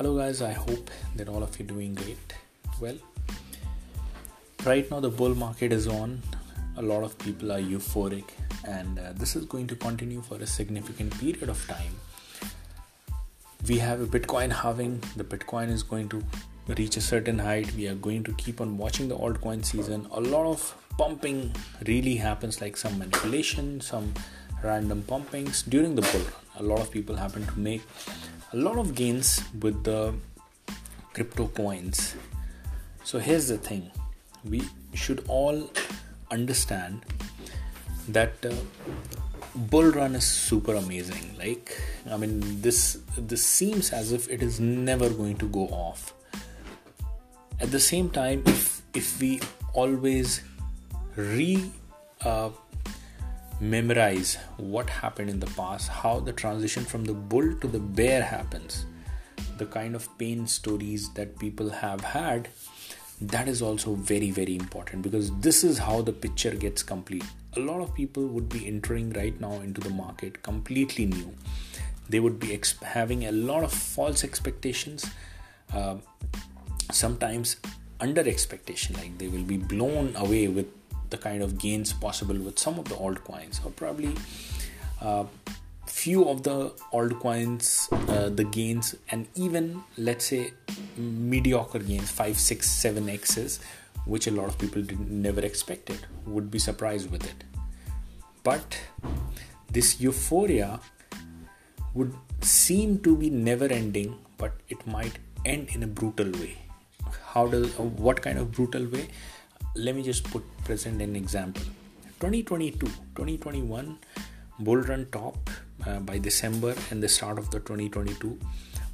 Hello, guys. I hope that all of you doing great. Well, right now the bull market is on. A lot of people are euphoric, and uh, this is going to continue for a significant period of time. We have a Bitcoin halving. The Bitcoin is going to reach a certain height. We are going to keep on watching the altcoin season. A lot of pumping really happens, like some manipulation, some random pumpings during the bull run. A lot of people happen to make a lot of gains with the crypto coins. So here's the thing. We should all understand that uh, bull run is super amazing. Like i mean this this seems as if it is never going to go off. At the same time if if we always re uh, memorize what happened in the past, how the transition from the bull to the bear happens, the kind of pain stories that people have had, that is also very, very important because this is how the picture gets complete. A lot of people would be entering right now into the market completely new. They would be exp- having a lot of false expectations, uh, sometimes under expectation, like they will be blown away with the kind of gains possible with some of the altcoins or probably uh, few of the altcoins uh, the gains and even let's say mediocre gains 5 6 7 x's which a lot of people never expected would be surprised with it. But this euphoria would seem to be never ending but it might end in a brutal way. How does what kind of brutal way let me just put present an example. 2022 2021 bull run top uh, by december and the start of the 2022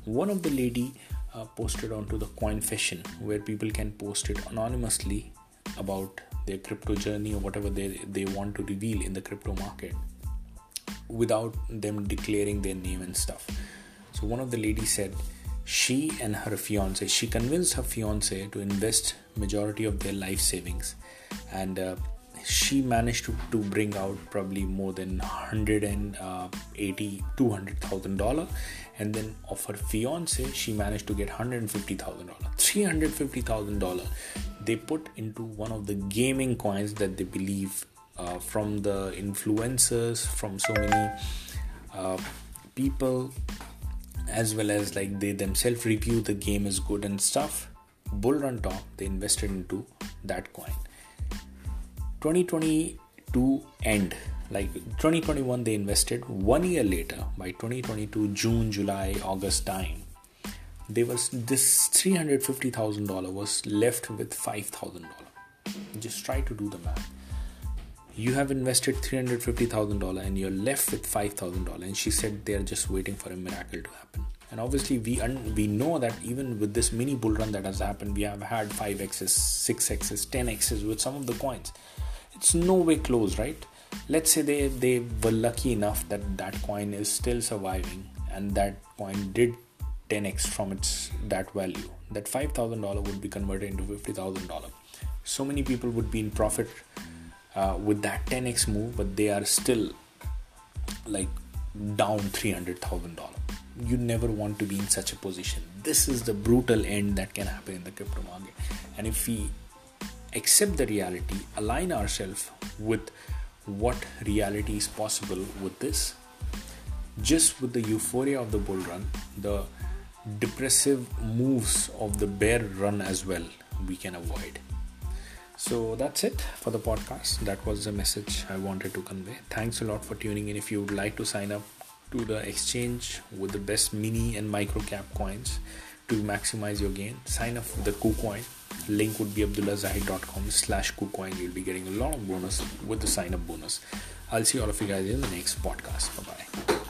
one of the lady uh, posted onto the Coinfession where people can post it anonymously about their crypto journey or whatever they, they want to reveal in the crypto market without them declaring their name and stuff. So one of the ladies said she and her fiance she convinced her fiance to invest majority of their life savings. And uh, she managed to, to bring out probably more than 180 uh, 200000 dollar. And then of her fiance she managed to get 150000 dollar. 350000 dollar they put into one of the gaming coins that they believe uh, from the influencers from so many uh, people as well as like they themselves review the game is good and stuff bull run top they invested into that coin. 2022 end like 2021 they invested one year later by 2022 june july august time there was this $350000 was left with $5000 just try to do the math you have invested $350,000 and you're left with $5,000 and she said they're just waiting for a miracle to happen. And obviously we un- we know that even with this mini bull run that has happened we have had 5x's 6x's 10x's with some of the coins. It's no way close right? Let's say they they were lucky enough that that coin is still surviving and that coin did 10x from its that value. That $5000 would be converted into $50000 so many people would be in profit uh, with that 10x move, but they are still like down $300,000. You never want to be in such a position. This is the brutal end that can happen in the crypto market. And if we accept the reality, align ourselves with what reality is possible with this, just with the euphoria of the bull run, the depressive moves of the bear run as well, we can avoid. So that's it for the podcast. That was the message I wanted to convey. Thanks a lot for tuning in. If you would like to sign up to the exchange with the best mini and micro cap coins to maximize your gain, sign up for the KuCoin. Link would be abdullahzahid.com slash KuCoin. You'll be getting a lot of bonus with the sign up bonus. I'll see all of you guys in the next podcast. Bye bye.